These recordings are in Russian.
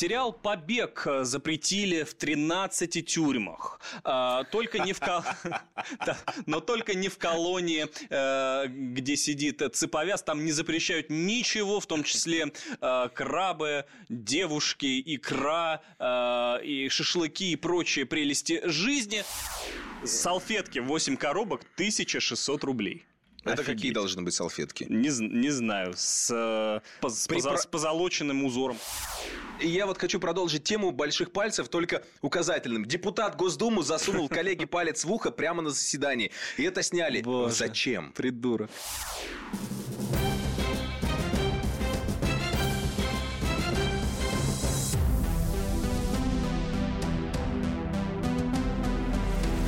Сериал «Побег» запретили в 13 тюрьмах. А, только не в но только не в колонии, э, где сидит цеповяз. Там не запрещают ничего, в том числе э, крабы, девушки, икра э, и шашлыки и прочие прелести жизни. Салфетки 8 коробок 1600 рублей. Это Офигеть. какие должны быть салфетки? Не, не знаю, с, э, с, При... с позолоченным узором. И я вот хочу продолжить тему больших пальцев, только указательным. Депутат Госдумы засунул коллеге палец в ухо прямо на заседании. И это сняли. Боже, Зачем? Придурок.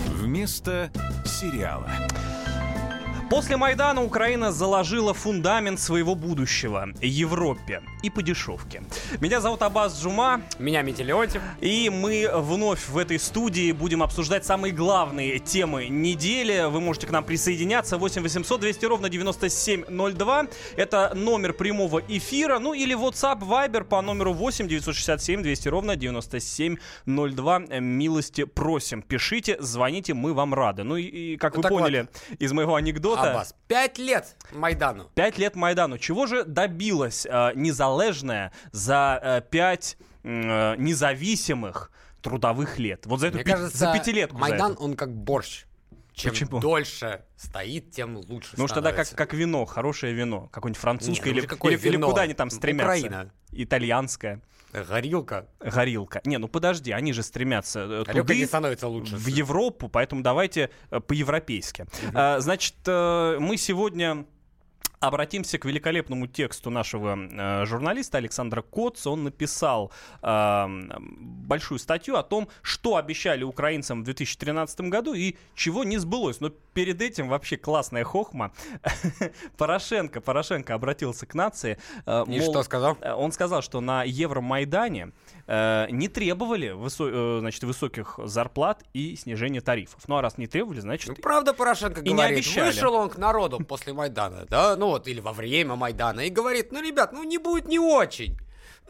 Вместо сериала. После Майдана Украина заложила фундамент своего будущего – Европе и по дешевке. Меня зовут Абаз Джума. Меня Митя Леонтьев. И мы вновь в этой студии будем обсуждать самые главные темы недели. Вы можете к нам присоединяться. 8 800 200 ровно 9702. Это номер прямого эфира. Ну или WhatsApp Viber по номеру 8 967 200 ровно 9702. Милости просим. Пишите, звоните, мы вам рады. Ну и, и как ну, вы поняли вот. из моего анекдота, Аббас. Пять лет Майдану. Пять лет Майдану. Чего же добилась э, незалежная за э, пять э, независимых трудовых лет? Вот за эту Мне пи- кажется, за пятилетку. Майдан, он как борщ. Чем Почему? дольше стоит, тем лучше Ну, что тогда как, как вино, хорошее вино. Какое-нибудь французское Нет, или, или, или куда они там стремятся. Украина. Итальянское. Горилка. Горилка. Не, ну подожди, они же стремятся э, Горилка туды, не становится лучше. в Европу, поэтому давайте э, по-европейски. Угу. А, значит, э, мы сегодня Обратимся к великолепному тексту нашего э, журналиста Александра Коц. Он написал э, большую статью о том, что обещали украинцам в 2013 году и чего не сбылось. Но перед этим вообще классная хохма. Порошенко, Порошенко обратился к нации. Э, и что сказал? Э, он сказал, что на Евромайдане э, не требовали высо- э, значит, высоких зарплат и снижения тарифов. Ну а раз не требовали, значит... Ну, правда Порошенко и говорит, не обещали. вышел он к народу после Майдана, да, ну вот, или во время Майдана, и говорит, ну, ребят, ну не будет не очень.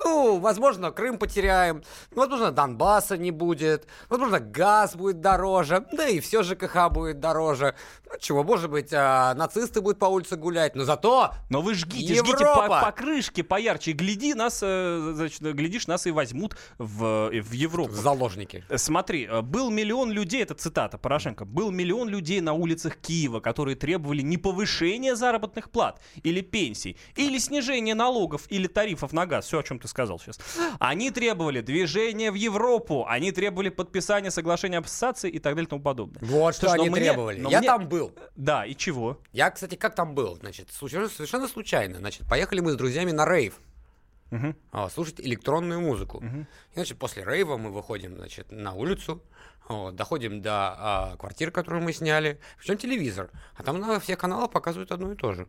Ну, возможно, Крым потеряем, возможно, Донбасса не будет, возможно, газ будет дороже, да и все ЖКХ будет дороже. Ну, чего, может быть, а, нацисты будут по улице гулять, но зато Но вы жгите, Европа. жгите по, по крышке поярче, гляди, нас, э, значит, глядишь, нас и возьмут в, в Европу. Заложники. Смотри, э, был миллион людей, это цитата Порошенко, был миллион людей на улицах Киева, которые требовали не повышения заработных плат или пенсий, или снижения налогов, или тарифов на газ, все, о чем ты сказал сейчас. Они требовали движения в Европу, они требовали подписания соглашения об ассоциации и так далее и тому подобное. Вот что, что они мне, требовали. Я мне... там был. Да, и чего? Я, кстати, как там был? Значит, совершенно случайно. Значит, поехали мы с друзьями на рейв. Uh-huh. А, слушать электронную музыку. Uh-huh. И, значит, после рейва мы выходим, значит, на улицу, вот, доходим до а, квартиры, которую мы сняли, причем телевизор, а там на всех каналах показывают одно и то же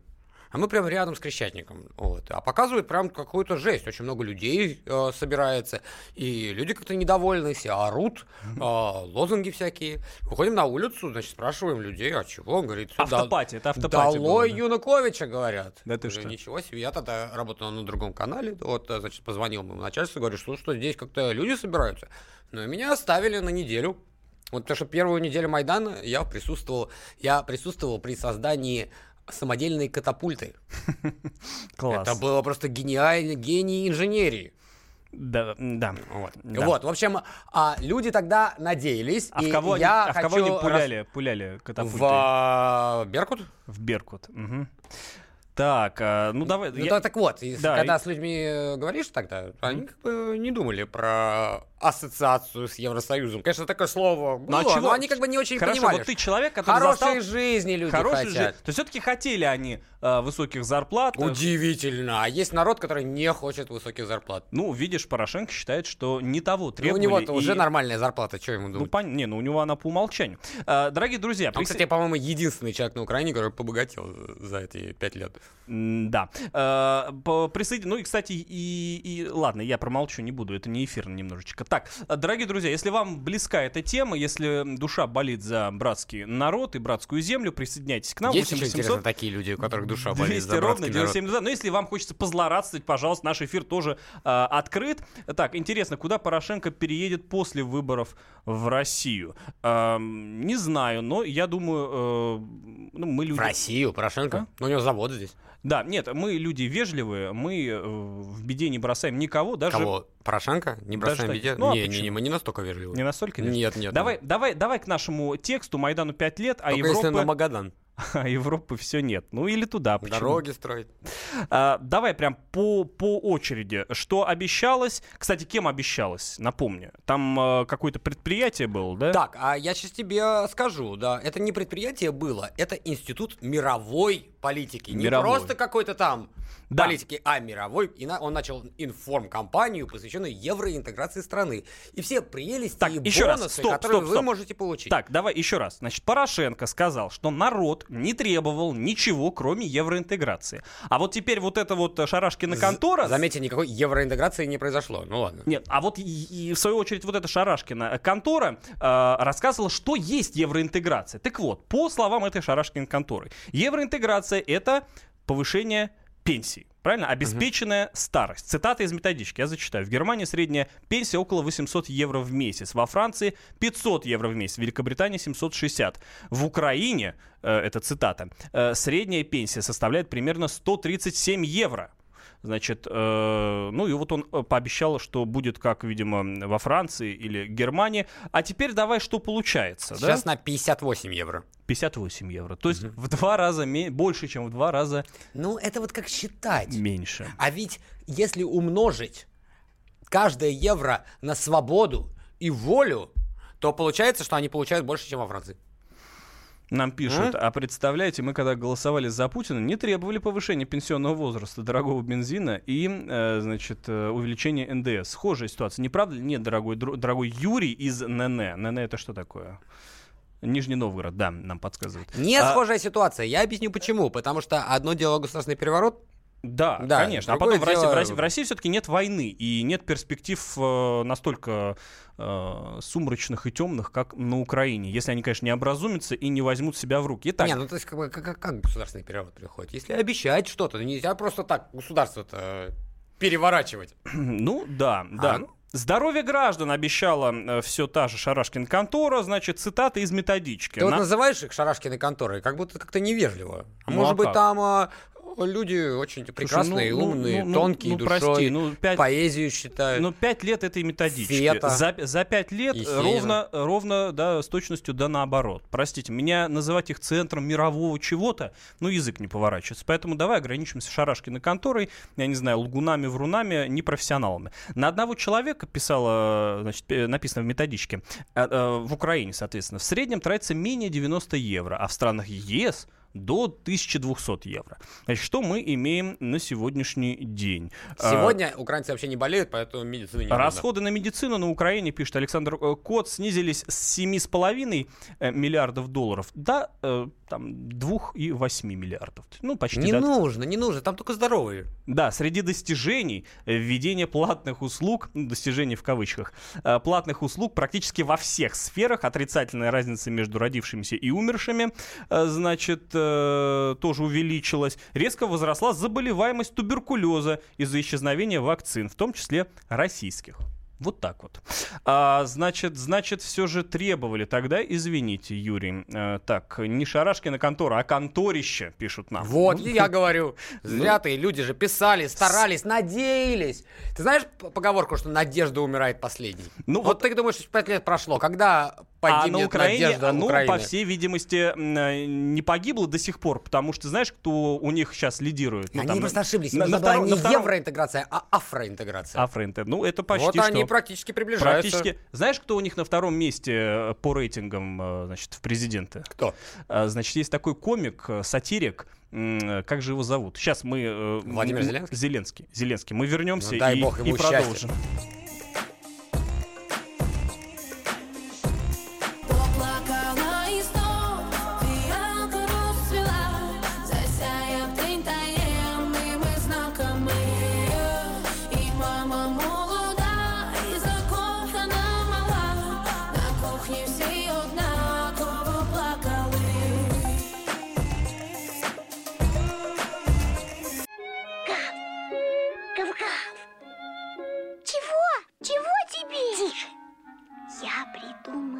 а мы прямо рядом с Крещатником. Вот. А показывают прям какую-то жесть. Очень много людей э, собирается, и люди как-то недовольны, все орут, э, лозунги всякие. Выходим на улицу, значит, спрашиваем людей, а чего? Он говорит, автопати, это автопати Долой было, да? Юнаковича, говорят. Да ты что? Ничего себе, я тогда работал на другом канале, вот, э, значит, позвонил моему начальству, говорю, что, что здесь как-то люди собираются. Ну, и меня оставили на неделю. Вот потому что первую неделю Майдана я присутствовал, я присутствовал при создании самодельные катапульты. Класс. Это было просто гениально, гений инженерии. Да, да. Вот. да. вот, в общем, а, люди тогда надеялись. А, и в, кого я они, а в кого они пуляли, раз... пуляли катапульты? В а, Беркут. В Беркут. Угу. Так, а, ну давай. Ну, я... так вот, да, когда и... с людьми э, говоришь тогда, они как бы не думали про ассоциацию с Евросоюзом. Конечно, такое слово было, ну, а чего? но они как бы не очень Хорошо, понимали. вот ты человек, который Хорошей застал... жизни люди Хорошей хотят. Жи... То есть все-таки хотели они э, высоких зарплат. Э, Удивительно. А есть народ, который не хочет высоких зарплат. Ну, видишь, Порошенко считает, что не того требовали. Ну, у него-то и... уже нормальная зарплата, что ему думать? Ну, пон... не, ну у него она по умолчанию. Э, дорогие друзья... Он, прис... кстати, по-моему, единственный человек на Украине, который побогател за эти пять лет. Да. Э, присоедин- Ну и, кстати, и, и- ладно, я промолчу, не буду, это не эфирно немножечко. Так, э, дорогие друзья, если вам близка эта тема, если душа болит за братский народ и братскую землю, присоединяйтесь к нам. Есть еще 8 интересно 800 такие люди, у которых душа болит 200 за ровно братский народ. 9702. Но если вам хочется позлорадствовать, пожалуйста, наш эфир тоже э, открыт. Так, интересно, куда Порошенко переедет после выборов в Россию? Эм, не знаю, но я думаю, э, ну, мы люди... В Россию, Порошенко. Ну, у него завод здесь. Да, нет, мы люди вежливые, мы э, в беде не бросаем никого, даже Кого? Порошенко? Не бросаем так. беде? Ну, а не, не, не, мы не настолько вежливы. не настолько вежливые. Нет, нет. Давай, нет. давай, давай к нашему тексту Майдану 5 лет, а Только если на Магадан. а Европы все нет. Ну или туда. почему? Дороги строить. А, давай прям по, по очереди. Что обещалось? Кстати, кем обещалось? Напомню. Там э, какое-то предприятие было, да? Так, а я сейчас тебе скажу, да, это не предприятие было, это институт мировой политики. Не Мировой. просто какой-то там Да. политики, а мировой. И на- он начал информ-компанию, посвященную евроинтеграции страны. И все прелести Так, и еще раз, бонусы, стоп, которые стоп, вы стоп. можете получить. Так, давай еще раз. Значит, Порошенко сказал, что народ не требовал ничего, кроме евроинтеграции. А вот теперь вот эта вот э, Шарашкина З- контора... Заметьте, никакой евроинтеграции не произошло. Ну ладно. Нет, а вот и, и в свою очередь вот эта Шарашкина контора э, рассказывала, что есть евроинтеграция. Так вот, по словам этой Шарашкиной конторы, евроинтеграция это повышение пенсий. Правильно? Обеспеченная старость. Цитата из методички, я зачитаю. В Германии средняя пенсия около 800 евро в месяц. Во Франции 500 евро в месяц. В Великобритании 760. В Украине, э, это цитата, э, средняя пенсия составляет примерно 137 евро. Значит, э, ну и вот он э, пообещал, что будет как, видимо, во Франции или Германии. А теперь давай, что получается, да? Сейчас на 58 евро. 58 евро. То есть в два раза больше, чем в два раза Ну, это вот как считать. меньше. А ведь если умножить каждое евро на свободу и волю, то получается, что они получают больше, чем во Франции. Нам пишут, а представляете, мы когда голосовали за Путина, не требовали повышения пенсионного возраста, дорогого бензина и, э, значит, э, увеличения НДС. Схожая ситуация, не правда ли? Нет, дорогой, дорогой Юрий из НН. НН это что такое? Нижний Новгород, да, нам подсказывают. Не А, схожая ситуация. Я объясню почему. Потому что одно дело государственный переворот. Да, Да, конечно. А потом в России, дело- в России, в России все-таки нет войны и нет перспектив э, настолько э, сумрачных и темных, как на Украине. Если они, конечно, не образумятся и не возьмут себя в руки. Итак, Не, ну то есть как, как, как- государственный переворот приходит? Если обещать что-то, ну, нельзя просто так государство-то переворачивать. Ну да, да. А, ну. Здоровье граждан обещала все та же Шарашкин контора, значит, цитата из методички. Ты вот На- называешь их шарашкиной конторой, как будто как-то невежливо. А Ну, может а быть, как? там а, люди очень прекрасные, ну, ну, умные, ну, ну, тонкие ну, душой, прости, ну, пять- поэзию считают. Ну, пять лет этой методички. Фета. За, за пять лет Есенина. ровно, ровно, да, с точностью да наоборот. Простите, меня называть их центром мирового чего-то, ну, язык не поворачивается. Поэтому давай ограничимся Шарашкиной конторой, я не знаю, лгунами, врунами, непрофессионалами. На одного человека писала, значит, написано в методичке, э, э, в Украине, соответственно, в среднем тратится менее 90 евро, а в странах ЕС до 1200 евро. Значит, что мы имеем на сегодняшний день? А, Сегодня украинцы вообще не болеют, поэтому медицины не. Расходы на медицину на Украине, пишет Александр э, Кот, снизились с 7,5 э, миллиардов долларов до там, 2,8 миллиардов. Ну, почти Не до- нужно, не нужно, там только здоровые. Да, среди достижений э, введение платных услуг, ну, достижений в кавычках, э, платных услуг практически во всех сферах. Отрицательная разница между родившимися и умершими, э, значит, тоже увеличилась. Резко возросла заболеваемость туберкулеза из-за исчезновения вакцин, в том числе российских. Вот так вот. А, значит, значит, все же требовали тогда, извините, Юрий. э, так, не Шарашкина контора, а конторище, пишут нам. Вот, Ну, я говорю, зря ты, люди же писали, старались, надеялись. Ты знаешь поговорку, что надежда умирает последней? Ну, вот, вот- ты думаешь, что пять лет прошло, когда А поднимет на Украине надежда оно, Украины? по всей видимости, э, не погибло до сих пор, потому что знаешь, кто у них сейчас лидирует? Ну, Они там, просто ошиблись, на- на втором- не втором- евроинтеграция, а афроинтеграция. Афроинтер. Ну, это почти вот что. они практически приближаются. Практически. Знаешь, кто у них на втором месте э, по рейтингам, э, значит, в президенты? Кто? А, Значит, есть такой комик, э, сатирик, э, как же его зовут? Сейчас мы... э, Владимир Зеленский? Зеленский. Зеленский. Мы вернемся Ну, дай и, бог ему и счастья. продолжим. Поплакала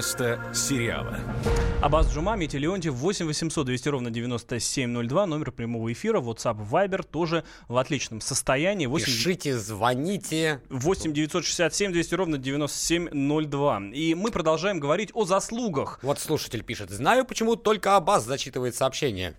Вместо сериала. Абаз Джума, Митя Леонтьев, 8 800 200 ровно 9702, номер прямого эфира, WhatsApp, Viber, тоже в отличном состоянии. 8... Пишите, звоните. 8 967 200 ровно 9702. И мы продолжаем говорить о заслугах. Вот слушатель пишет. Знаю, почему только Абаз зачитывает сообщение.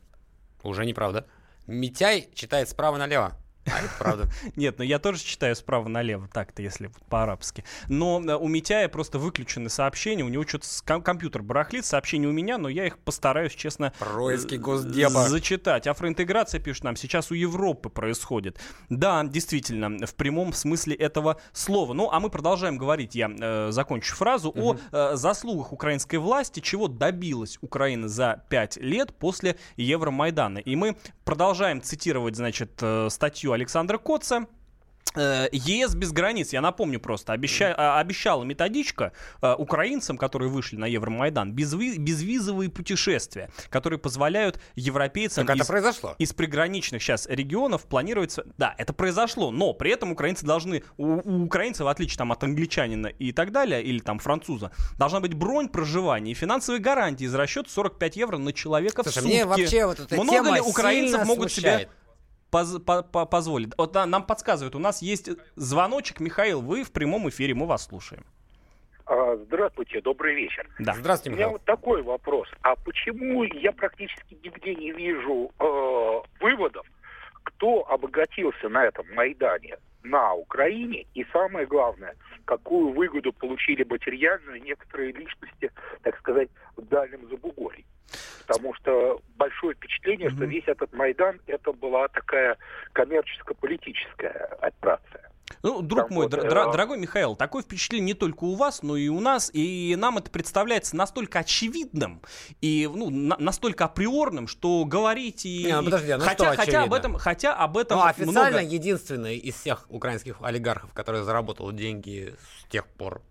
Уже неправда. Митяй читает справа налево. А это правда. Нет, но я тоже читаю справа налево, так-то, если по-арабски. Но э, у Митяя просто выключены сообщения, у него что-то ком- компьютер барахлит, сообщения у меня, но я их постараюсь, честно, Происки э, Госдепа. зачитать. Афроинтеграция, пишет нам, сейчас у Европы происходит. Да, действительно, в прямом смысле этого слова. Ну, а мы продолжаем говорить, я э, закончу фразу, о э, заслугах украинской власти, чего добилась Украина за пять лет после Евромайдана. И мы продолжаем цитировать, значит, э, статью Александра Коца. Э, ЕС без границ, я напомню просто, обеща- а, обещала методичка э, украинцам, которые вышли на Евромайдан, безви- безвизовые путешествия, которые позволяют европейцам Так это из, произошло. из приграничных сейчас регионов планировать... Да, это произошло, но при этом украинцы должны... У, у украинцев, в отличие там, от англичанина и так далее, или там француза, должна быть бронь проживания и финансовые гарантии из расчета 45 евро на человека в Слушай, сутки. мне вообще вот эта Много тема ли украинцев могут себе смущает. Поз- по- по- позволить. Вот да, нам подсказывают, у нас есть звоночек, Михаил, вы в прямом эфире, мы вас слушаем. А, Здравствуйте, добрый вечер. Да. У Здравствуйте, меня Михаил. вот такой вопрос. А почему я практически нигде не вижу э, выводов, кто обогатился на этом Майдане на Украине? И самое главное, какую выгоду получили материальную некоторые личности, так сказать, в дальнем Забугорье? Потому что большое впечатление, что Мгм. весь этот Майдан это была такая коммерческо-политическая операция. Ну, друг Там мой, вот, дор- э, дор- дорогой Михаил, такое впечатление не только у вас, но и у нас, и нам это представляется настолько очевидным и ну, на- настолько априорным, что говорить и... Не, ну подожди, ну хотя, что хотя об этом, хотя об этом Ну, официально много... единственный из всех украинских олигархов, который заработал деньги с тех пор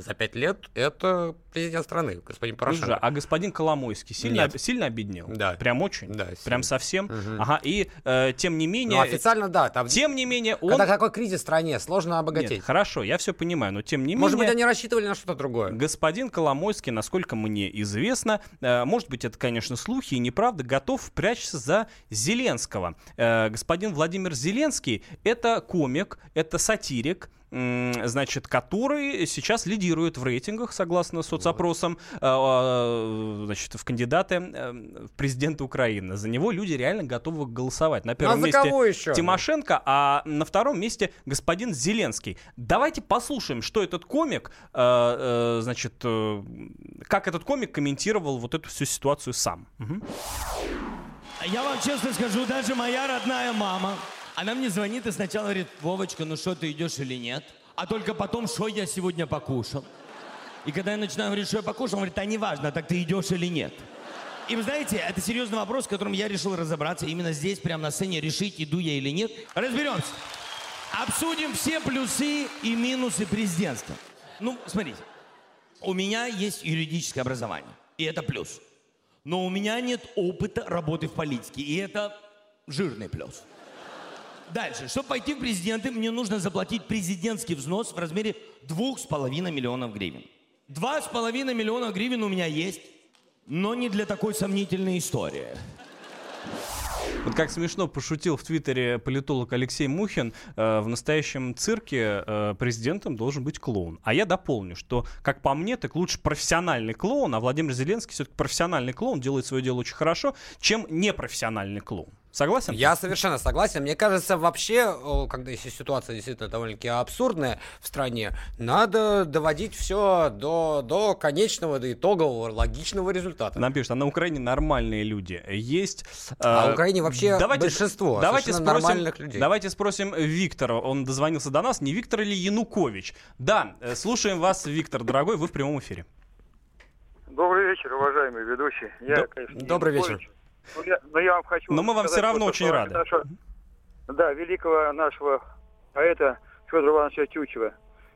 за пять лет, это президент страны, господин Слушай, Порошенко. а господин Коломойский сильно, об- сильно обеднел? Да. Прям очень? Да, Прям сильно. совсем? Мгм. Ага, и э, тем не менее... Ну, официально, да. Там, Тем не менее, он... Когда такой кризис в стране, сложно обогатеть. Нет, хорошо, я все понимаю, но тем не Может быть, менее... они рассчитывали на что-то другое. Господин Коломойский, насколько мне известно, э, может быть, это, конечно, слухи и неправда, готов прячься за Зеленского. Э, господин Владимир Зеленский — это комик, это сатирик, значит, который сейчас лидирует в рейтингах, согласно соцопросам, э, э, значит, в кандидаты э, в президенты Украины. За него люди реально готовы голосовать. На Ну, а первом за месте кого еще? Тимошенко, а на втором месте господин Зеленский. Давайте послушаем, что этот комик, э, значит, как этот комик комментировал вот эту всю ситуацию сам. Мгм. Я вам честно скажу, даже моя родная мама, она мне звонит и сначала говорит, Вовочка, ну что, ты идешь или нет? А только потом, что я сегодня покушал? И когда я начинаю говорить, что я покушал, он говорит, а неважно, так ты идешь или нет? И вы знаете, это серьезный вопрос, с которым я решил разобраться именно здесь, прямо на сцене, решить, иду я или нет. Разберемся. Обсудим все плюсы и минусы президентства. Ну, смотрите, у меня есть юридическое образование, и это плюс. Но у меня нет опыта работы в политике, и это жирный плюс. Дальше. Чтобы пойти в президенты, мне нужно заплатить президентский взнос в размере двух с половиной миллионов гривен. Два с половиной миллиона гривен у меня есть, но не для такой сомнительной истории. Вот как смешно пошутил в Твиттере политолог Алексей Мухин, э, в настоящем цирке э, президентом должен быть клоун. А я дополню, что, как по мне, так лучше профессиональный клоун, а Владимир Зеленский все-таки профессиональный клоун, делает свое дело очень хорошо, чем непрофессиональный клоун. Согласен? Я совершенно согласен. Мне кажется, вообще, когда если ситуация действительно довольно-таки абсурдная в стране, надо доводить все до, до конечного, до итогового, логичного результата. Нам пишут, а на Украине нормальные люди. Есть... А э, в Украине вообще большинство давайте спросим, нормальных людей. Давайте спросим Виктора. Он дозвонился до нас. Не Виктор или Янукович? Да, э, слушаем вас, Виктор, дорогой, вы в прямом эфире. Добрый вечер, уважаемый ведущий. Я, До- конечно, не добрый Янукович. вечер. Но я, но я вам хочу Но мы вам всё равно очень рады. нашего- да, великого нашего поэта Федора Ивановича Тютчева.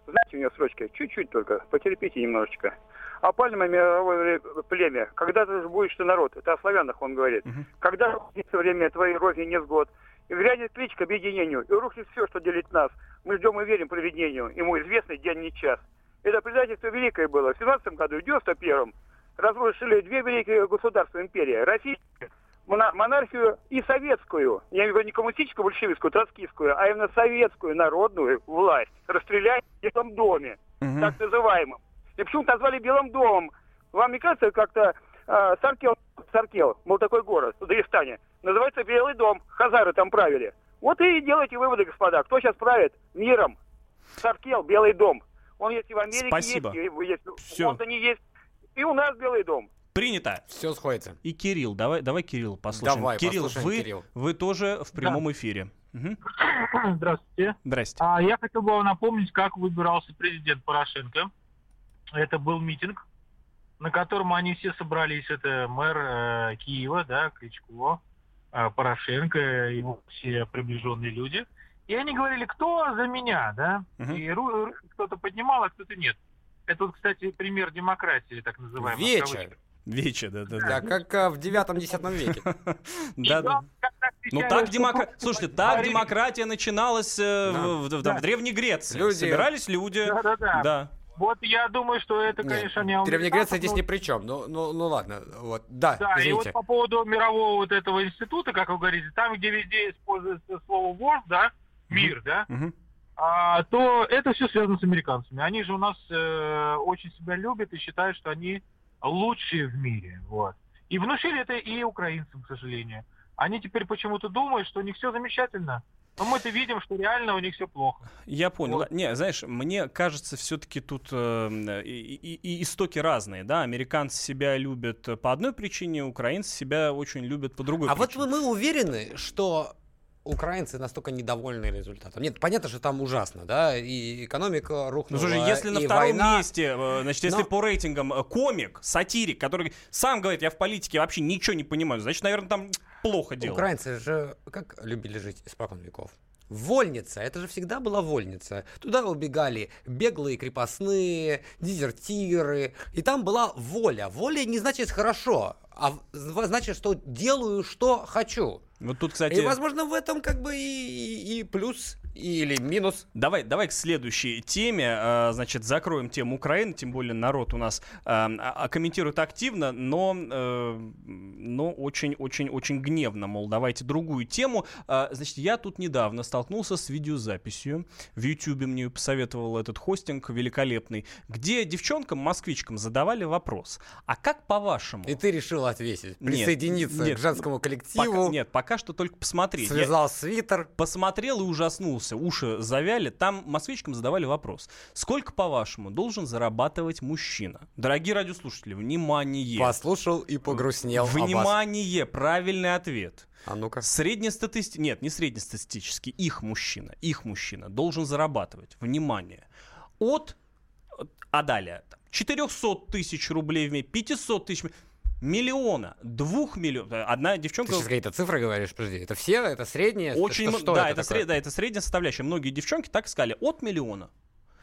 Знаете, у него строчка, чуть-чуть только, потерпите немножечко. Опальное мировое племя, когда ты же будешь ты народ, это о славянах он говорит. Когда рухнется время твоей рознь невзгод, и грянет клич к объединению, и рухнет все, что делит нас. Мы ждем и верим проведению, ему известный день не час. Это предательство великое было. В 17 году, в 91-м, разрушили две великие государства империи. Российскую, мона- монархию и советскую. Я имею в виду не коммунистическую, большевистскую, троцкистскую, а именно советскую народную власть. Расстреляли в Белом доме, так называемым. И почему назвали Белым домом? Вам не кажется, как-то а, Саркел, Саркел, был такой город в Дагестане, называется Белый дом, хазары там правили. Вот и делайте выводы, господа. Кто сейчас правит миром? Саркел, Белый дом. Он есть и в Америке, Спасибо. есть, и есть, в. Лондоне есть. И у нас Белый дом. Принято. Все сходится. И Кирилл, давай, давай Кирилл послушаем. Давай, Кирилл, послушаем вы, Кирилл. вы тоже в прямом эфире. Мгм. Здравствуйте. Здрасте. А, я хотел бы вам напомнить, как выбирался президент Порошенко. Это был митинг, на котором они все собрались. Это мэр э, Киева, да, Кличко, э, Порошенко, его все приближенные люди. И они говорили, кто за меня, да? Мгм. И кто-то поднимал, а кто-то нет. Это вот, кстати, пример демократии, так называемой. в Вечер. Вече, да, да, Да, как а, в 9-10 веке. Да. да. Ну отвечают, так просто слушайте, так демократия начиналась э, Да. в, Да. Древней Греции. Собирались люди. Да-да-да. Да. Вот я думаю, что это, Нет, конечно, не Древняя Греция здесь ни при чем. Ну, ну, ну ладно, вот, да, Да, и вот по поводу мирового вот этого института, как вы говорите, там, где везде используется слово «world», да, мир, да, а, то это все связано с американцами. Они же у нас э, очень себя любят и считают, что они лучшие в мире, вот. И внушили это и украинцам, к сожалению. Они теперь почему-то думают, что у них все замечательно. Но мы-то видим, что реально у них все плохо. Я понял. Вот. Не, знаешь, мне кажется, все-таки тут э, и, и- истоки разные, да. Американцы себя любят по одной причине, украинцы себя очень любят по другой А вот причине. мы уверены, что украинцы настолько недовольны результатом. Нет, понятно, что там ужасно, да, и экономика Ну, рухнула, слушай, если на втором война. месте, э, значит, если Но- по рейтингам э, комик, сатирик, который сам говорит, я в политике вообще ничего не понимаю, значит, наверное, там плохо дело. Украинцы же как любили жить испокон веков? Вольница, это же всегда была вольница. Туда убегали беглые крепостные, дезертиры. И там была воля. Воля не значит хорошо, а значит, что делаю, что хочу. Вот тут, кстати... И, возможно, в этом как бы и, и- и плюс, или минус. Давай, давай к следующей теме. Э, Значит, закроем тему Украины, тем более народ у нас э, а- комментирует активно, но, э, но очень-очень-очень гневно, мол, давайте другую тему. Значит, я тут недавно столкнулся с видеозаписью. В Ютьюбе мне посоветовал этот хостинг великолепный, где девчонкам, москвичкам задавали вопрос. А как по-вашему? И ты решил ответить, Нет, присоединиться нет, к женскому Пока- коллективу, нет, пока что только посмотреть. Я- связал свитер. посмотрел и ужаснулся, уши завяли. Там москвичкам задавали вопрос. Сколько, по-вашему, должен зарабатывать мужчина? Дорогие радиослушатели, внимание! Послушал и погрустнел. Внимание! Правильный ответ. А ну-ка. Среднестатистический, нет, не среднестатистический, их мужчина, их мужчина должен зарабатывать, внимание, от, а далее, там, 400 тысяч рублей в месяц, 500 тысяч, миллиона, двух миллионов. Одна Ты девчонка... сейчас какие-то цифры говоришь, подожди. Это все? Это среднее? Очень, что, м- что да, это, это, сред- да, это средняя составляющая. Многие девчонки так и сказали, от миллиона.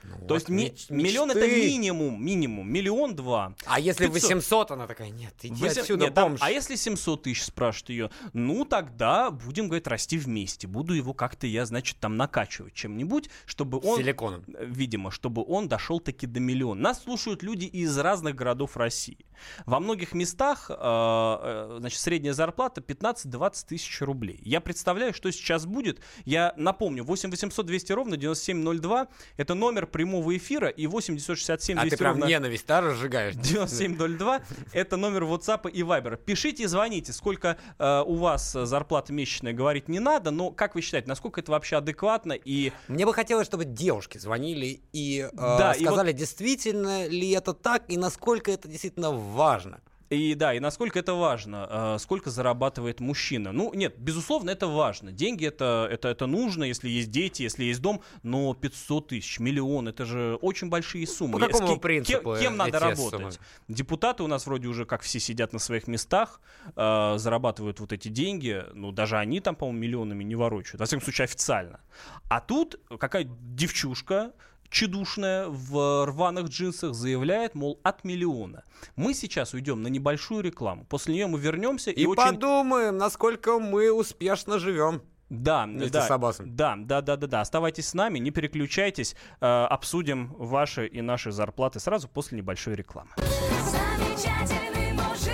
Ну То вот, есть ми- меч- миллион это минимум, минимум, миллион два. А если 500? 800, она такая, нет, иди Восемь- отсюда, нет, там, бомж. а если 700 тысяч спрашивает ее, ну тогда будем, говорит, расти вместе. Буду его как-то я, значит, там накачивать чем-нибудь, чтобы он... Силиконом. Видимо, чтобы он дошел таки до миллиона. Нас слушают люди из разных городов России. Во многих местах, э, э, значит, средняя зарплата 15-20 тысяч рублей. Я представляю, что сейчас будет. Я напомню, 8 800 200 ровно 9702 это номер прямого эфира и 8 967 А 200 ты прям ровно ненависть, да, разжигаешь? 9702 это номер WhatsApp и Viber. Пишите и звоните. Сколько э, у вас зарплата месячная, говорить не надо, но как вы считаете, насколько это вообще адекватно и Мне бы хотелось, чтобы девушки звонили и, э, Да, и сказали, действительно ли это так и насколько это действительно важно. И да, и насколько это важно, э, сколько зарабатывает мужчина. Ну, нет, безусловно, это важно. Деньги это, это, это нужно, если есть дети, если есть дом, но 500 тысяч, миллион, это же очень большие суммы. По какому С принципу Кем, кем надо работать? суммы? Депутаты у нас вроде уже, как все сидят на своих местах, э, зарабатывают вот эти деньги, ну, даже они там, по-моему, миллионами не ворочают, во всяком случае, официально. А тут какая девчушка, чедушная в рваных джинсах заявляет, мол, от миллиона. Мы сейчас уйдем на небольшую рекламу. После нее мы вернемся и, И очень... подумаем, насколько мы успешно живем. Да, Вместе да, с Аббасом. да, да, да, да, да. Оставайтесь с нами, не переключайтесь. Э, обсудим ваши и наши зарплаты сразу после небольшой рекламы. Замечательный мужик,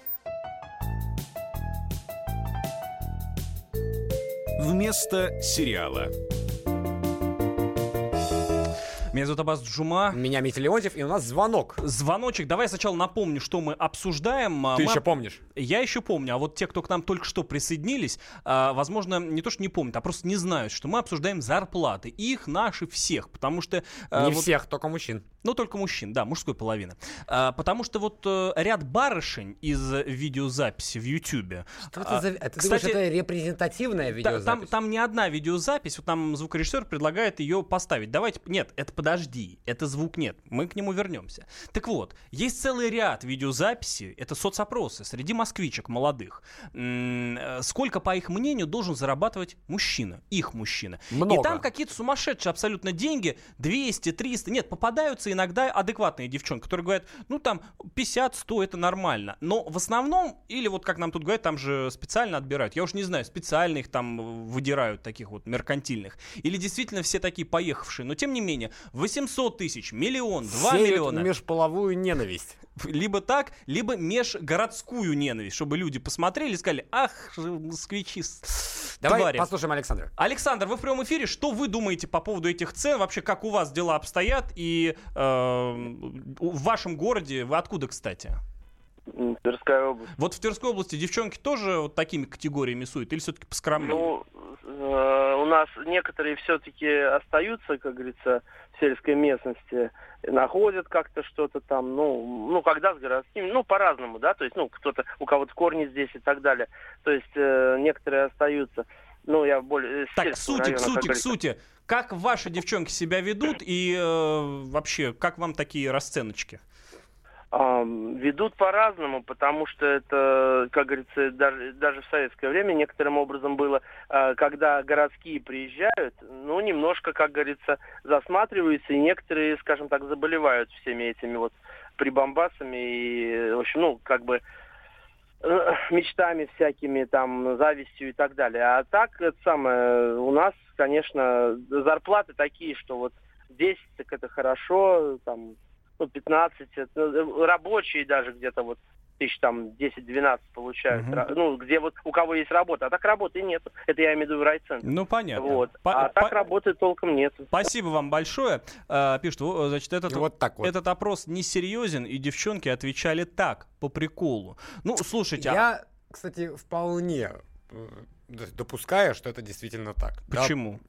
Вместо сериала. Меня зовут Абаз Джума. Меня Митя Леонтьев, и у нас звонок. Звоночек. Давай сначала напомню, что мы обсуждаем. А, Ты мы еще помнишь? Я еще помню, а вот те, кто к нам только что присоединились, а, возможно, не то, что не помнят, а просто не знают, что мы обсуждаем зарплаты. Их, наши, всех. Потому что... а, Не вот- всех, только мужчин. Ну, только мужчин, да, мужской половины. А, потому что вот э, ряд барышень из видеозаписи в Ютьюбе... Что это а, за... Это, кстати, думаешь, это репрезентативная Та- видеозапись? Там, там не одна видеозапись, вот там звукорежиссер предлагает ее поставить. Давайте, нет, это подожди, это звук нет, мы к нему вернемся. Так вот, есть целый ряд видеозаписей, это соцопросы среди москвичек молодых. Э, Сколько, по их мнению, должен зарабатывать мужчина, их мужчина. И Много. там какие-то сумасшедшие абсолютно деньги, 200, 300, нет, попадаются иногда адекватные девчонки, которые говорят, ну там 50, 100, это нормально. Но в основном, или вот как нам тут говорят, там же специально отбирают, я уж не знаю, специально их там э, выдирают, таких вот меркантильных. Или действительно все такие поехавшие, но тем не менее, 800 тысяч, миллион, 2 Сеют миллиона. межполовую ненависть. Либо так, либо межгородскую ненависть, чтобы люди посмотрели и сказали, ах, москвичи, Давай твари». послушаем Александра. Александр, вы в прямом эфире. Что вы думаете по поводу этих цен? Вообще, как у вас дела обстоят? И э, в вашем городе, вы откуда, кстати? Тверская область. Вот в Тверской области девчонки тоже вот такими категориями суют? Или все-таки поскромнее? Ну, нас некоторые все-таки остаются, как говорится, в сельской местности, находят как-то что-то там, ну, ну, когда с городскими, ну, по-разному, да, то есть, ну, кто-то, у кого-то корни здесь и так далее. То есть, э, некоторые остаются, ну, я более... с так, к сути, к района, как сути, к сути. Как ваши девчонки себя ведут и э, вообще, как вам такие расценочки? Ведут по-разному, потому что это, как говорится, даже, даже в советское время некоторым образом было, а, когда городские приезжают, ну, немножко, как говорится, засматриваются, и некоторые, скажем так, заболевают всеми этими вот прибамбасами и, в общем, ну, как бы э, мечтами всякими, там, завистью и так далее. А так, это самое, у нас, конечно, зарплаты такие, что вот 10 так это хорошо, там, 15, это, э, рабочие даже где-то вот тысяч там 10-12 получают. Ра- ну, где вот у кого есть работа, а так работы нет. Это я имею в виду в райцентре. Ну, понятно. Вот. По- а так по- работы толком нет. Спасибо вам большое. Э, Пишут, значит, этот, Вот так вот. этот опрос несерьезен, и девчонки отвечали так, по приколу. Ну, слушайте, а Я, кстати, вполне э, допускаю, что это действительно так. Да, почему?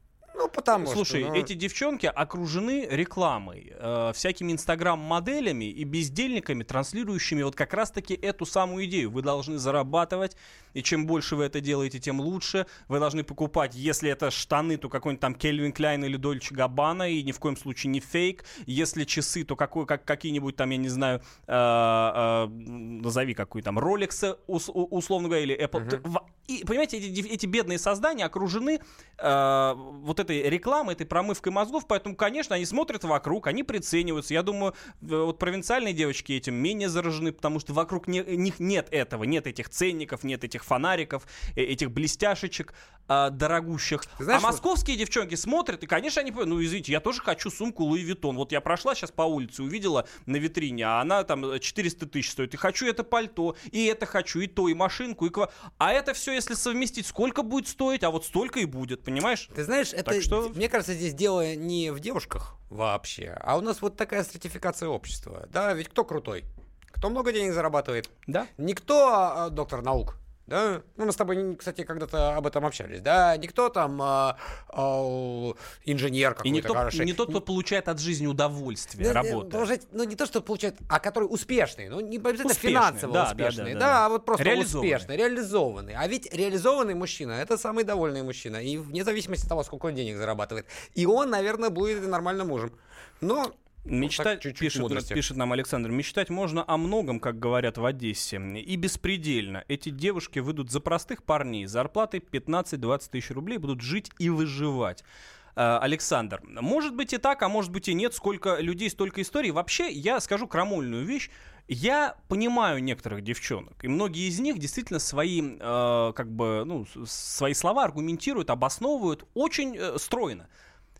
Ну, потому что, Слушай, ну- эти девчонки окружены рекламой, э, всякими инстаграм-моделями и бездельниками, транслирующими вот как раз-таки эту самую идею. Вы должны зарабатывать, и чем больше вы это делаете, тем лучше. Вы должны покупать, если это штаны, то какой-нибудь там Кельвин Кляйн или Дольче Габбана, и ни в коем случае не фейк. Если часы, то какой, как, какие-нибудь там, я не знаю, э, э, назови какой там, Rolex, ус- условно говоря, или Apple. В- И, понимаете, эти, эти бедные создания окружены э, вот этой рекламой, этой промывкой мозгов, поэтому, конечно, они смотрят вокруг, они прицениваются. Я думаю, вот провинциальные девочки этим менее заражены, потому что вокруг не- них нет этого, нет этих ценников, нет этих фонариков, э, этих блестяшечек э, дорогущих. знаешь, а московские девчонки смотрят, и, конечно, они понимают, ну, извините, я тоже хочу сумку Луи Виттон. Вот я прошла сейчас по улице, увидела на витрине, а она там э, 400 тысяч стоит. И хочу это пальто, и это хочу, и то, и машинку, и ква... А это все, если совместить, сколько будет стоить, а вот столько и будет, понимаешь? Ты знаешь, это, Так что- мне кажется, здесь дело не в девушках вообще, а у нас вот такая стратификация общества. Да, ведь кто крутой? Кто много денег зарабатывает? Да. Никто а, доктор наук. Да, ну мы с тобой, кстати, когда-то об этом общались, да, никто там а, а, инженер И какой-то не, тот- хороший. не тот, кто получает от жизни удовольствие, Да, работая. да, уже, ну, не то, что получает, а который успешный. Ну, не обязательно Успешный, финансово да, да, успешный, да, да, да. а вот просто Реализованный. успешный, реализованный. А ведь реализованный мужчина это самый довольный мужчина. И вне зависимости от того, сколько он денег зарабатывает. И он, наверное, будет и нормальным мужем. Но Мечтать, чуть-чуть пишет, мудрости. пишет нам Александр, мечтать можно о многом, как говорят в Одессе, и беспредельно. Эти девушки выйдут за простых парней, зарплатой 15-20 тысяч рублей, будут жить и выживать. Э, Александр, может быть и так, а может быть и нет, сколько людей, столько историй. Вообще, я скажу крамольную вещь. Я понимаю некоторых девчонок, и многие из них действительно свои, э, как бы, ну, свои слова аргументируют, обосновывают очень э, стройно.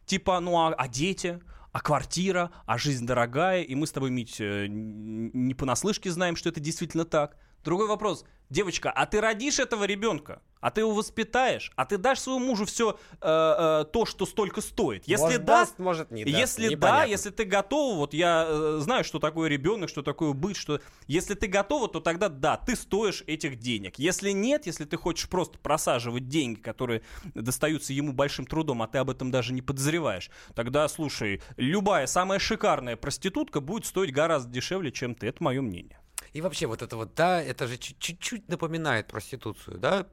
Типа, ну а, а дети, а квартира, а жизнь дорогая, и мы с тобой, Мить, э, не понаслышке знаем, что это действительно так. Другой вопрос. Девочка, а ты родишь этого ребенка? А ты его воспитаешь? А ты дашь своему мужу все то, что столько стоит? Если Может, да, даст, может, не даст. если да, Непонятно. если ты готова, вот я э, знаю, что такое ребенок, что такое быть, что если ты готова, то тогда да, ты стоишь этих денег. Если нет, если ты хочешь просто просаживать деньги, которые достаются ему большим трудом, а ты об этом даже не подозреваешь, тогда, слушай, любая самая шикарная проститутка будет стоить гораздо дешевле, чем ты. Это мое мнение. И вообще вот это вот, да, это же чуть- чуть-чуть напоминает проституцию, да?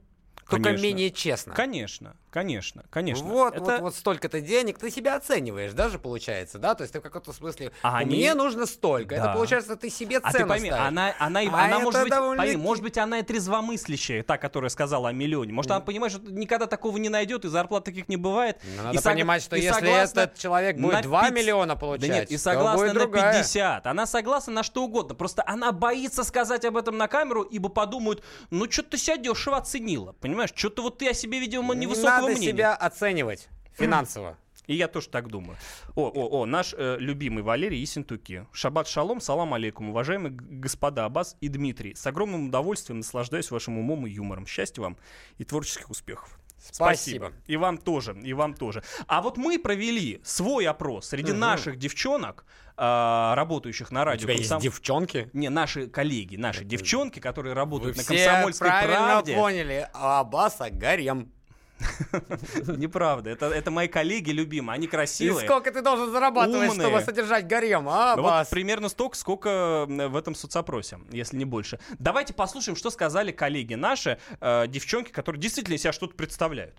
Только Конечно. менее честно. Конечно, конечно, конечно. Вот, Это- вот, вот столько-то денег, ты себя оцениваешь, даже получается, да? То есть ты в каком-то смысле, А они- мне нужно столько. Это Да. получается, ты себе А цену ты пойми, ставишь. она, она, А она это может, быть, довольно-таки- пойми, может быть, она и трезвомыслящая, та, которая сказала о миллионе. Может, она понимает, что никогда такого не найдет, и зарплат таких не бывает. Ну, надо И сог- понимать, что и если этот человек будет на 2 пиц- миллиона Да получать, нет, и согласна на другая. 50. Она согласна на что угодно. Просто она боится сказать об этом на камеру, ибо подумают, ну, что-то ты себя дешево оценила. Понимаешь, что-то вот ты о себе, видимо, Не невысокого надо мнения. себя оценивать финансово. И я тоже так думаю. О, о, о, наш э, любимый Валерий Исентуки. Шаббат шалом, салам алейкум, уважаемые господа Аббас и Дмитрий. С огромным удовольствием наслаждаюсь вашим умом и юмором. Счастья вам и творческих успехов. Спасибо. И вам тоже, и вам тоже. А вот мы провели свой опрос среди Мгм. наших девчонок, а, работающих на радио. тебя есть «Комсом- девчонки? Не, наши коллеги, наши девчонки, которые Вы работают на все комсомольской правильно правде. поняли. А Аббаса гарем. Неправда. Это, это мои коллеги любимые. Они И красивые. сколько ты должен зарабатывать, умные. чтобы содержать гарем, а, Ну вот примерно столько, сколько в этом соцопросе, если не больше. Давайте послушаем, что сказали коллеги наши, э, девчонки, которые действительно из себя что-то представляют.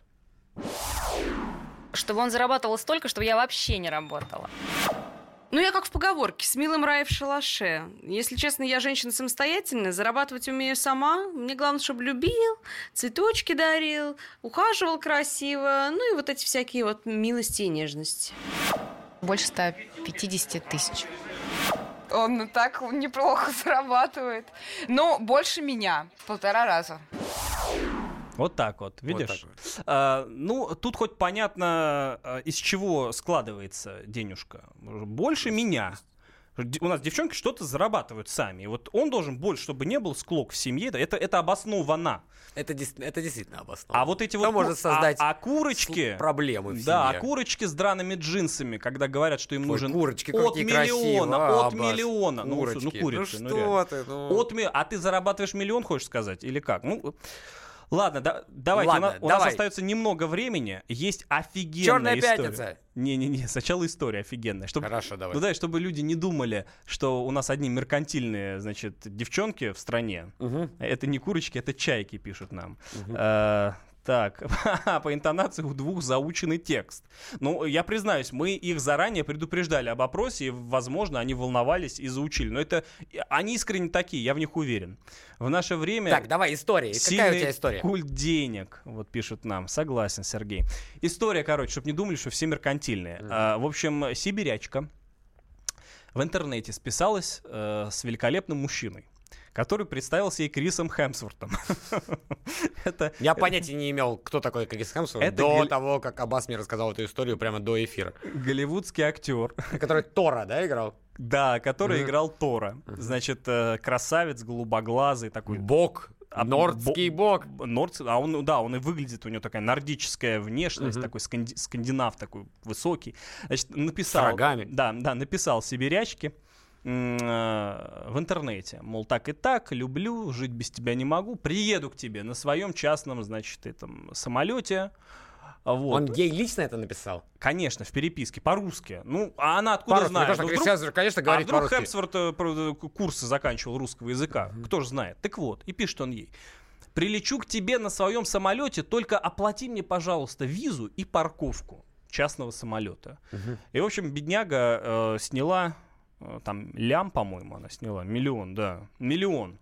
Чтобы он зарабатывал столько, чтобы я вообще не работала. Ну, я как в поговорке, с милым рай в шалаше. Если честно, я женщина самостоятельная, зарабатывать умею сама. Мне главное, чтобы любил, цветочки дарил, ухаживал красиво, ну и вот эти всякие вот милости и нежности. Больше 150 тысяч. Он так неплохо зарабатывает. Но больше меня. в Полтора раза. Вот так вот, видишь? А, ну, тут хоть понятно, а, из чего складывается денежка. Больше меня. Д- У нас девчонки что-то зарабатывают сами. И вот он должен больше, чтобы не был склок в семье. Да, Это, это обосновано. Это, это действительно обосновано. А вот эти Кто вот может ку- создать а, а курочки проблемы в да, семье? а курочки с драными джинсами, когда говорят, что им Ой, нужен курочки, от миллиона, красивые, от Аббас. миллиона, ну, ну Курочки. курицы, Ну ну, что реально. ты, ну. От а ты зарабатываешь миллион, хочешь сказать, или как? Ну, Ладно, да- давайте. Ладно, у, нас, у нас давай. остается немного времени. Есть офигенная Чёрная история. пятница. Не-не-не, сначала история офигенная. Чтобы, Хорошо, давай. Ну да, чтобы люди не думали, что у нас одни меркантильные, значит, девчонки в стране. Это не курочки, это чайки пишут нам. Э, Так, по интонации у двух заученный текст. Ну, я признаюсь, мы их заранее предупреждали об опросе, и, возможно, они волновались и заучили. Но это... Они искренне такие, я в них уверен. В наше время... Так, давай, история. Какая у тебя история? культ денег, вот пишут нам. Согласен, Сергей. История, короче, чтобы не думали, что все меркантильные. А, в общем, сибирячка в интернете списалась э, с великолепным мужчиной, который представился ей Крисом Хемсвортом. Это Я понятия не имел, кто такой Крис Хемсворт Это до гол- того, как Аббас мне рассказал эту историю прямо до эфира. голливудский актер. Который Тора, да, играл? Да, который Мгм. играл Тора. Значит, э, красавец, голубоглазый такой. Бог. А, Нордский бог. Норд, а он, да, он и выглядит, у него такая нордическая внешность, Мгм. такой сканди- скандинав такой высокий. Значит, написал... рогами. Да, да, написал э, в интернете, мол, так и так, люблю, жить без тебя не могу, приеду к тебе на своем частном, значит, этом самолете. Вот. Он ей лично это написал? Конечно, в переписке, по-русски. Ну, а она откуда По-русски, знает? что Ну, вдруг- конечно, а говорит вдруг по-русски. Хемсворт э, про- курсы заканчивал русского языка? Кто же знает? Так вот, и пишет он ей. Прилечу к тебе на своем самолете, только оплати мне, пожалуйста, визу и парковку частного самолета. И, в общем, бедняга э, сняла, э, там, лям, по-моему, она сняла, миллион, да, миллион.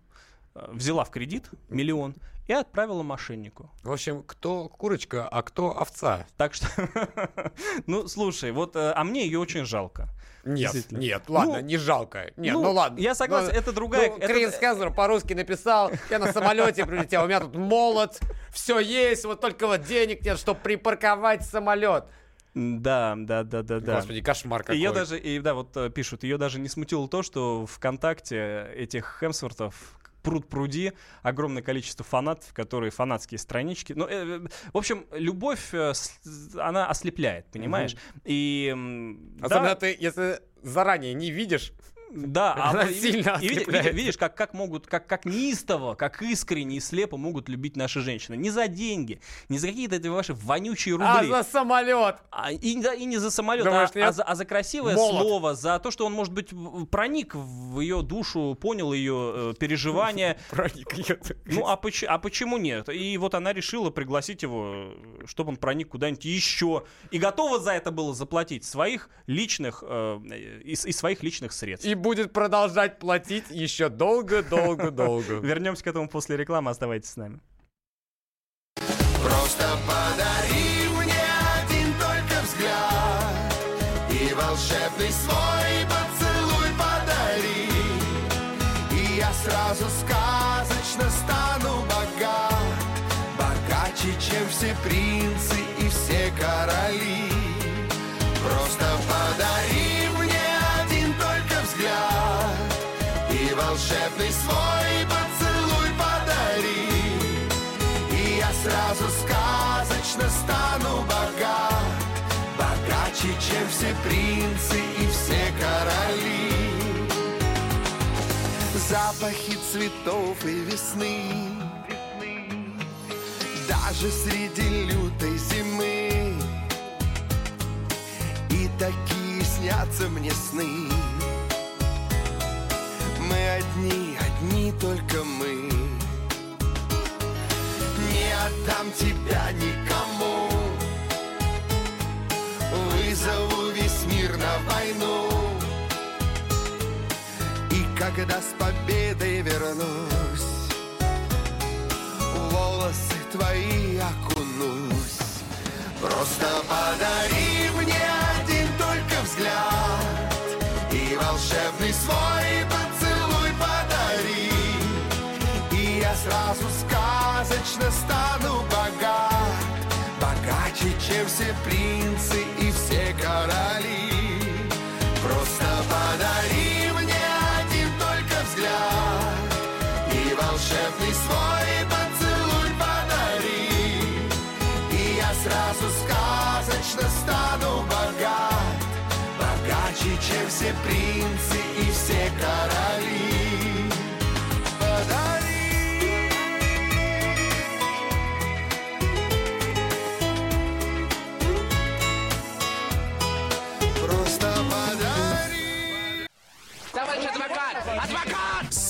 Э, Взяла в кредит миллион и отправила мошеннику. В общем, кто курочка, а кто овца? Так что, ну, слушай, вот, э, а мне ее очень жалко. Нет, нет, ладно, Ну, не жалко. Нет, ну, ну, ладно. я согласен, Ну, это другая- Ну, это- Крис Хемсворт по-русски написал, я на самолете прилетел, у меня тут молот, все есть, вот только вот денег нет, чтобы припарковать самолет. Да, да, да, да, да. Господи, кошмар какой. Ее даже, и, да, вот э, пишут, ее даже не смутило то, что ВКонтакте этих Хемсвортов пруд пруди, огромное количество фанатов, которые фанатские странички. Ну, э, в общем, любовь, э, с- она ослепляет, понимаешь? И м, да, Особенно ты, если заранее не видишь, да, а Она вы- сильно и види- видишь, как, как могут, как, как неистово, как искренне и слепо могут любить наши женщины. Не за деньги, не за какие-то эти ваши вонючие рубли. а за самолет. А, и, да, и не за самолет, Думаешь, а, нет? а за, а за красивое Молот. слово, за то, что он, может быть, проник в ее душу, понял ее э, переживания. Проник ее. Ну, а, поч- а почему нет? И вот она решила пригласить его, э, чтобы он проник куда-нибудь еще. И готова за это было заплатить своих личных, э, из, из своих личных средств. И будет продолжать платить еще долго-долго-долго. Вернемся к этому после рекламы, оставайтесь с нами. Просто подари мне один только взгляд И волшебный свой поцелуй подари И я сразу сказочно стану богат Богаче, чем все принцы и все короли сразу сказочно стану богат. Богаче, чем все принцы и все короли. Запахи цветов и весны. Даже среди лютой зимы. И такие снятся мне сны. Мы одни, одни только тебя никому. Вызову весь мир на войну. И когда с победой вернусь Волосы твои окунусь. Просто подари мне один только взгляд И волшебный свой поцелуй подари. И я сразу сказочно стану богат. Богаче, чем все принцы и все короли. Просто подари мне один только взгляд. И волшебный свой поцелуй подари. И я сразу сказочно стану богат. Богаче, чем все принцы и все короли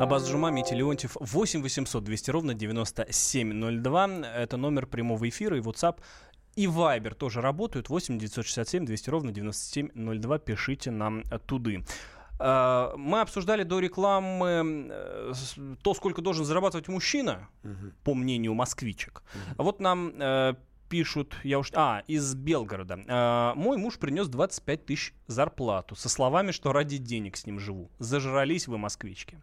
Абаз Джума, Митя Леонтьев, 8 800 200 ровно 9702. Это номер прямого эфира и WhatsApp и Viber тоже работают. 8 967 200 ровно 9702. Пишите нам туды. Э, Мы обсуждали до рекламы э, то, сколько должен зарабатывать мужчина, по мнению москвичек. А вот нам э, пишут, я уж, а, из Белгорода. Э, Мой муж принес 25 тысяч зарплату со словами, что ради денег с ним живу. Зажрались вы, москвички.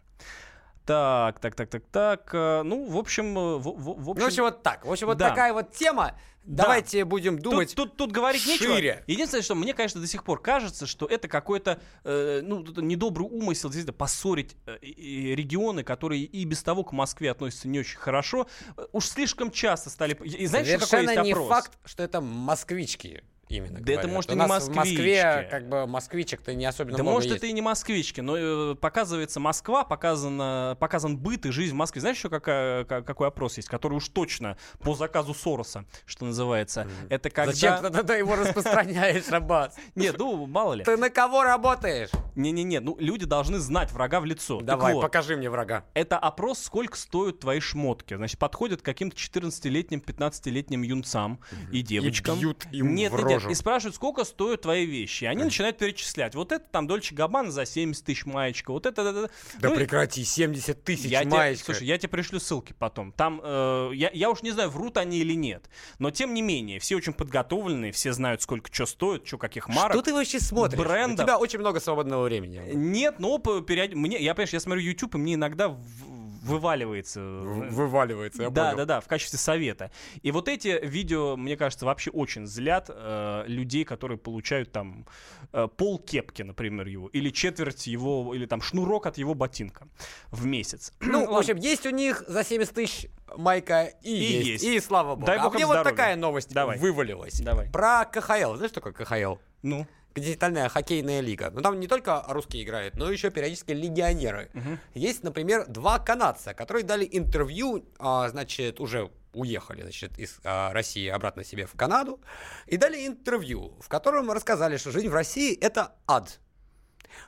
Так, так, так, так, так. э, Ну, в общем, э, в, в- в общем, Ну, в общем, вот так. В общем, вот да. такая вот тема. Да. Давайте будем думать Тут, тут, тут говорить нечего. шире. Единственное, что мне, конечно, до сих пор кажется, что это какой-то э, ну, недобрый умысел действительно поссорить э, и регионы, которые и без того к Москве относятся не очень хорошо. Э, Уж слишком часто стали... И какой Совершенно есть не опрос? факт, что это москвички именно Да это, говорят. может, и не нас в москвички. Москве как бы москвичек-то не особенно Да много может, есть. это и не москвички, но э, показывается Москва, показано, показан быт и жизнь в Москве. Знаешь, еще какая, ка- какой опрос есть, который уж точно по заказу Сороса, что называется. Это когда... Зачем ты тогда его распространяешь, Аббас? Нет, ну, мало ли. Ты на кого работаешь? Не-не-не, ну люди должны знать врага в лицо. Давай, вот, покажи мне врага. Это опрос, сколько стоят твои шмотки. Значит, подходят к каким-то 14-летним, 15-летним юнцам и девочкам. бьют им нет, в нет, нет. Рожу. И спрашивают, сколько стоят твои вещи. И они начинают перечислять. Вот это там Дольче Габбана за 70 тысяч маечка. Вот это... Да, Да Ну и- прекрати, 70 тысяч я тебе- маечка. слушай, я тебе пришлю ссылки потом. Там, э, я, я уж не знаю, врут они или нет. Но тем не менее, все очень подготовленные, все знают, сколько что стоит, что каких марок. Что ты вообще смотришь? брендов. У тебя очень много свободного времени. Нет, но период- мне, я, понимаешь, я смотрю YouTube, и мне иногда в- вываливается. Вываливается, я да, понял. да, да, в качестве совета. И вот эти видео, мне кажется, вообще очень злят э, людей, которые получают там э, пол кепки, например, его, или четверть его, или там шнурок от его ботинка в месяц. Ну, в общем, есть у них за 70 тысяч майка и, И есть. есть. И слава богу. Дай а бог им мне вот здоровья. такая новость Давай. вывалилась. Давай. Про КХЛ. Знаешь, что такое КХЛ? Ну? Континентальная хоккейная лига. Ну, там не только русские играют, но еще периодически легионеры. Есть, например, два канадца, которые дали интервью, а, значит, уже уехали, значит, из а, России обратно себе в Канаду, и дали интервью, в котором рассказали, что жизнь в России — это ад.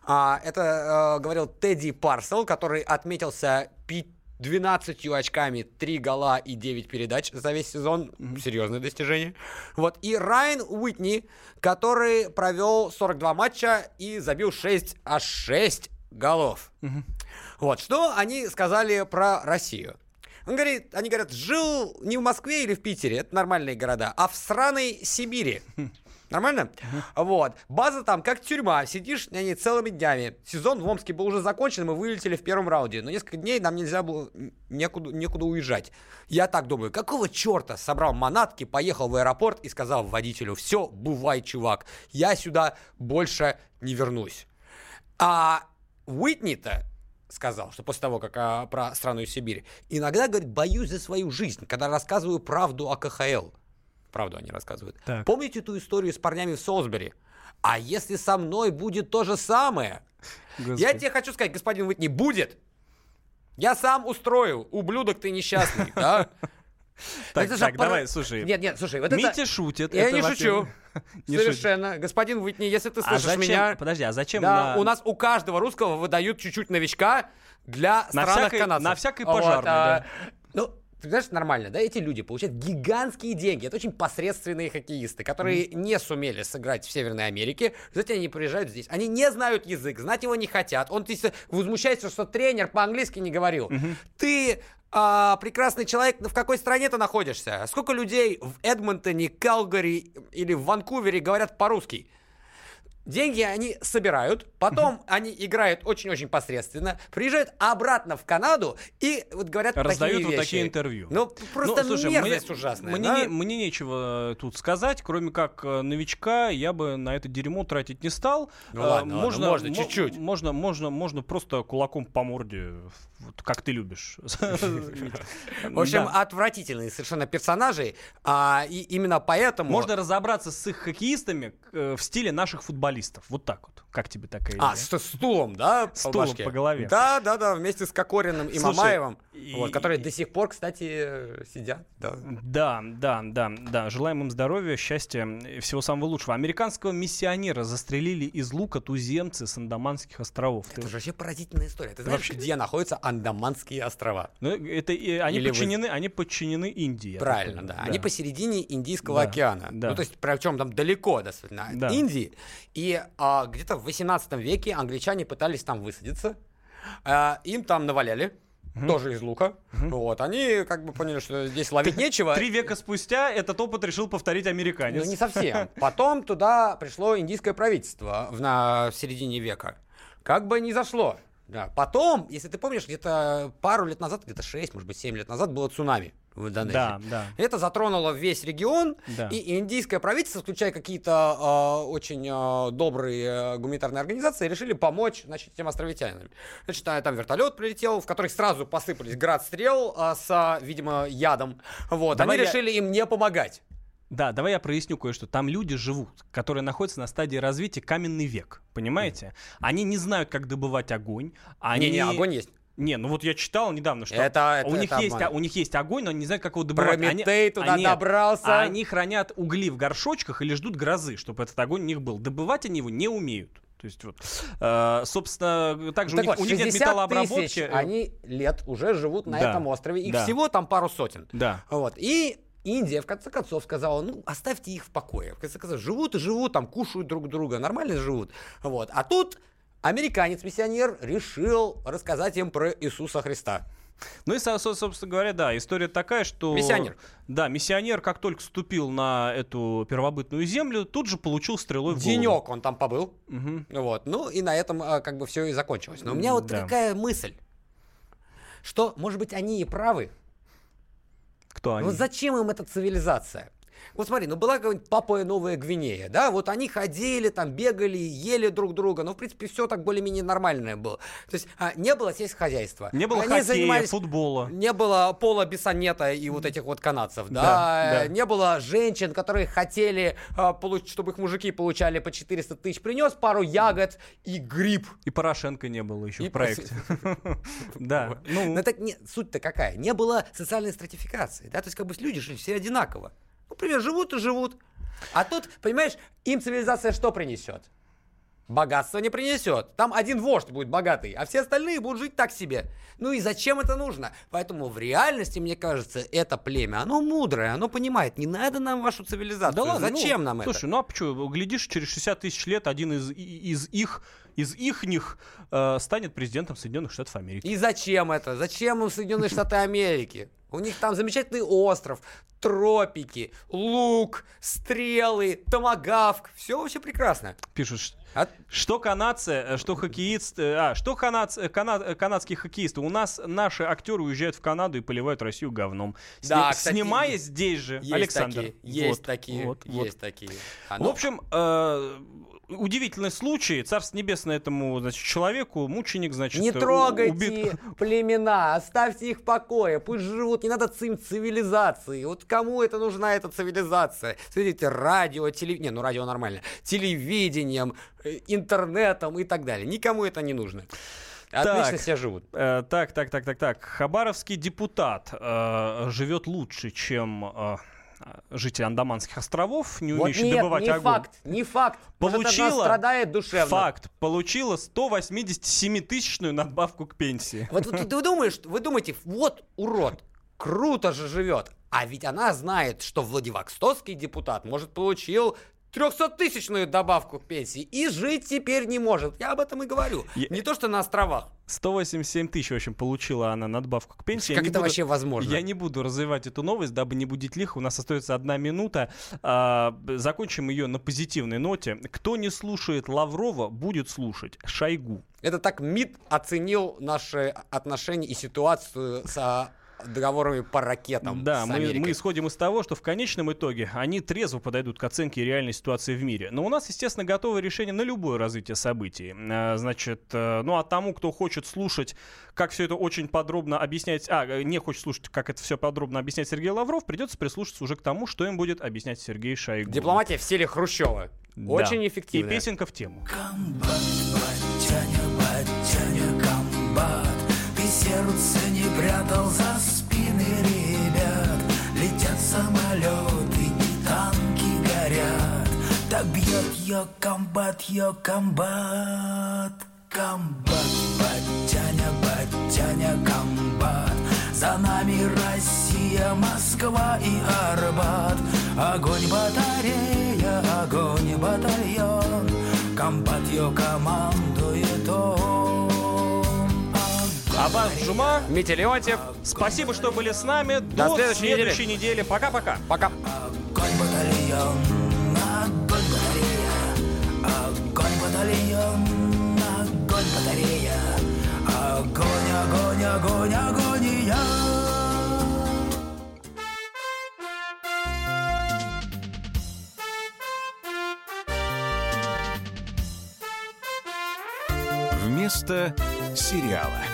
А, это э, говорил Тедди Парсел, который отметился пи- 12 очками, 3 гола и 9 передач за весь сезон. Серьезное достижение. Вот. И Райан Уитни, который провел 42 матча и забил 6, аж 6 голов. Вот. Что они сказали про Россию? Он говорит, они говорят, жил не в Москве или в Питере, это нормальные города, а в сраной Сибири. Нормально? Вот. База там как тюрьма, сидишь на ней целыми днями. Сезон в Омске был уже закончен, мы вылетели в первом раунде. Но несколько дней нам нельзя было некуда, некуда уезжать. Я так думаю, какого черта собрал манатки, поехал в аэропорт и сказал водителю, все, бывай, чувак, я сюда больше не вернусь. А Уитни-то сказал, что после того, как а, про страну Сибирь, иногда, говорит, боюсь за свою жизнь, когда рассказываю правду о КХЛ. Правду они рассказывают. Так. Помните ту историю с парнями в Солсбери? А если со мной будет то же самое? Я тебе хочу сказать, господин Уитни, будет. Я сам устрою, ублюдок ты несчастный, да? Так, Это так, пора- давай, слушай. Нет, нет, слушай, вот это... Митя шутит. Я это не шучу. Не шутит. Совершенно. Господин Уитни, если ты А слышишь зачем- меня... подожди, а зачем Да, на- у нас у каждого русского выдают чуть-чуть новичка для На странных всякой- канадцев. на всякой Вот, пожарной, а, да. Знаешь, нормально, да, эти люди получают гигантские деньги. Это очень посредственные хоккеисты, которые не сумели сыграть в Северной Америке. Затем они приезжают здесь. Они не знают язык, знать его не хотят. Он возмущается, что тренер по-английски не говорил. Ты а, прекрасный человек, в какой стране ты находишься? Сколько людей в Эдмонтоне, Калгари или в Ванкувере говорят по-русски? Деньги они собирают, потом они играют очень-очень посредственно, приезжают обратно в Канаду и вот говорят Раздают такие вот вещи. такие интервью. Ну, просто Ну, слушай, мерзость мне, ужасная. Мне, да? не- мне нечего тут сказать, кроме как э, новичка я бы на это дерьмо тратить не стал. Ну Э, ладно, ладно, можно мо- чуть-чуть. Можно, можно, можно просто кулаком по морде Вот как ты любишь. В общем, отвратительные совершенно персонажи. а, и именно поэтому... Можно разобраться с их хоккеистами э, в стиле наших футболистов. Вот так вот. Как тебе такая идея? А, с стулом, да? Стулом по голове. Да, да, да, вместе с Кокориным и Слушай, Мамаевым, и- вот, которые до сих пор, кстати, сидят. Да. Да, да, да, да. Желаем им здоровья, счастья и всего самого лучшего. Американского миссионера застрелили из лука туземцы с Андаманских островов. Ты- Это же вообще поразительная история. Ты знаешь, Вообще- где находятся Андаманские острова? Ну, это, они, Или вы- подчинены, они подчинены Индии. Правильно, понял. да. Они посередине Индийского Да, океана. да. Ну, то есть, причем там далеко достаточно Да. Индии. И а, где-то в 18 веке англичане пытались там высадиться. А, им там наваляли. Тоже из лука. Вот. Они как бы поняли, что здесь ловить нечего. Три века спустя этот опыт решил повторить американец. Ну, не совсем. Потом туда пришло индийское правительство в, на, в середине века. Как бы не зашло. Да. Потом, если ты помнишь, где-то пару лет назад, где-то 6, может быть, 7 лет назад было цунами в Индонезии. Да, да. Это затронуло весь регион, Да. и индийское правительство, включая какие-то э, очень э, добрые э, гуманитарные организации, решили помочь значит, этим островитянам. Значит, а, там вертолет прилетел, в который сразу посыпались град стрел э, с, видимо, ядом. Вот. Давай Они я- решили им не помогать. Да, давай я проясню кое-что. Там люди живут, которые находятся на стадии развития каменный век. Понимаете? Они не знают, как добывать огонь. Они... Не-не, огонь есть. Не, ну вот я читал недавно, что Это- это- у, них это есть, обман. а- у них есть огонь, но они не знают, как его добывать. Прометей туда а нет, добрался. они хранят угли в горшочках или ждут грозы, чтобы этот огонь у них был. Добывать они его не умеют. То есть вот, э, собственно, также Ну, у, так них, вот, у них нет 60 металлообработки. тысяч они лет уже живут на Да, этом острове. Их да. всего там пару сотен. Да. Вот. И Индия, в конце концов, сказала, ну, оставьте их в покое. В конце концов, живут и живут, там, кушают друг друга, нормально живут. Вот. А тут американец-миссионер решил рассказать им про Иисуса Христа. Ну и, со- со- собственно говоря, да, история такая, что... Миссионер. Да, миссионер, как только ступил на эту первобытную землю, тут же получил стрелой в голову. Денек он там побыл. Мгм. Вот. Ну, и на этом а, как бы все и закончилось. Но у меня вот Да. какая мысль, что, может быть, они и правы. Кто они? Вот зачем им эта цивилизация? Вот смотри, ну была какая-нибудь Папуя Новая Гвинея, да, вот они ходили, там бегали, ели друг друга, ну, в принципе, все так более-менее нормальное было. То есть а, не было сельскохозяйства. Не было Они хоккея, футбола. Не было Пола Бессонета и вот этих вот канадцев, да, Да, да. не было женщин, которые хотели, а, получ- чтобы их мужики получали по 400 тысяч, принес пару ягод и гриб. И Порошенко не было еще И в проекте. Да. Ну, не, суть-то какая? Не было социальной стратификации, да, то есть как бы люди жили все одинаково. Например, живут и живут. А тут, понимаешь, им цивилизация что принесет? Богатство не принесет. Там один вождь будет богатый, а все остальные будут жить так себе. Ну и зачем это нужно? Поэтому в реальности, мне кажется, это племя, оно мудрое, оно понимает, не надо нам вашу цивилизацию. Да ладно, зачем ну, нам это? Слушай, ну а почему? Глядишь, через 60 тысяч лет один из, из их, из ихних э, станет президентом Соединенных Штатов Америки. И зачем это? Зачем им Соединенные Штаты Америки? У них там замечательный остров, тропики, лук, стрелы, томагавк. Все вообще прекрасно. Пишут, А что канадцы, э, что хоккеист, э, а, что канадц- э, кана- э, канадские хоккеисты. У нас наши актеры уезжают в Канаду и поливают Россию говном. Сни- Да, кстати, снимая здесь же, Есть Александр. такие, есть Вот, такие, вот, вот. есть такие. А, В ну, общем, э, удивительный случай. Царство небесное этому значит, человеку, мученик, значит, не трогайте убит. племена, оставьте их в покое, пусть живут, не надо им цивилизации. Вот кому это нужна эта цивилизация? Смотрите, радио, телевидение, ну радио нормально, телевидением, интернетом и так далее. Никому это не нужно. Отлично Так. себя живут. Э, так, так, так, так, так. Хабаровский депутат э, живет лучше, чем э, житель Андаманских островов, не Вот умеющий нет, добывать не огонь. факт, не факт. Может, Получила страдает душевно. Факт. Получила 187-тысячную надбавку к пенсии. Вот, вот ты думаешь, вы думаете, вот урод, круто же живет. А ведь она знает, что Владивостокский депутат, может, получил 300-тысячную добавку к пенсии и жить теперь не может. Я об этом и говорю. Я- Не то, что на островах. 187 тысяч, в общем, получила она надбавку к пенсии. Я Как не это буду- вообще возможно? Я не буду развивать эту новость, дабы не будить лихо. У нас остается одна минута. А, закончим ее на позитивной ноте. Кто не слушает Лаврова, будет слушать Шойгу. Это так МИД оценил наши отношения и ситуацию с договорами по ракетам Да, с мы, Америкой. мы исходим из того, что в конечном итоге они трезво подойдут к оценке реальной ситуации в мире. Но у нас, естественно, готовое решение на любое развитие событий. Э, Значит, э, ну а тому, кто хочет слушать, как все это очень подробно объяснять, а, э, не хочет слушать, как это все подробно объяснять Сергей Лавров, придется прислушаться уже к тому, что им будет объяснять Сергей Шойгу. Дипломатия в стиле Хрущева. Да. Очень эффективно. И песенка в тему. Батяня, батяня, комбат сердце не прятал за спины ребят. Летят самолеты танки горят. Так бьет ее комбат, ее комбат. Комбат, батяня, батяня, комбат. За нами Россия, Москва и Арбат. Огонь батарея, огонь батальон. Комбат ее командует он Аббас Джума, Митя Леонтьев. Спасибо, что были с нами. До До, следующей недели. следующей недели. Пока-пока. Пока. Огонь батальон, огонь батарея Огонь батальон, огонь батарея Огонь, огонь, огонь, агония Вместо сериала.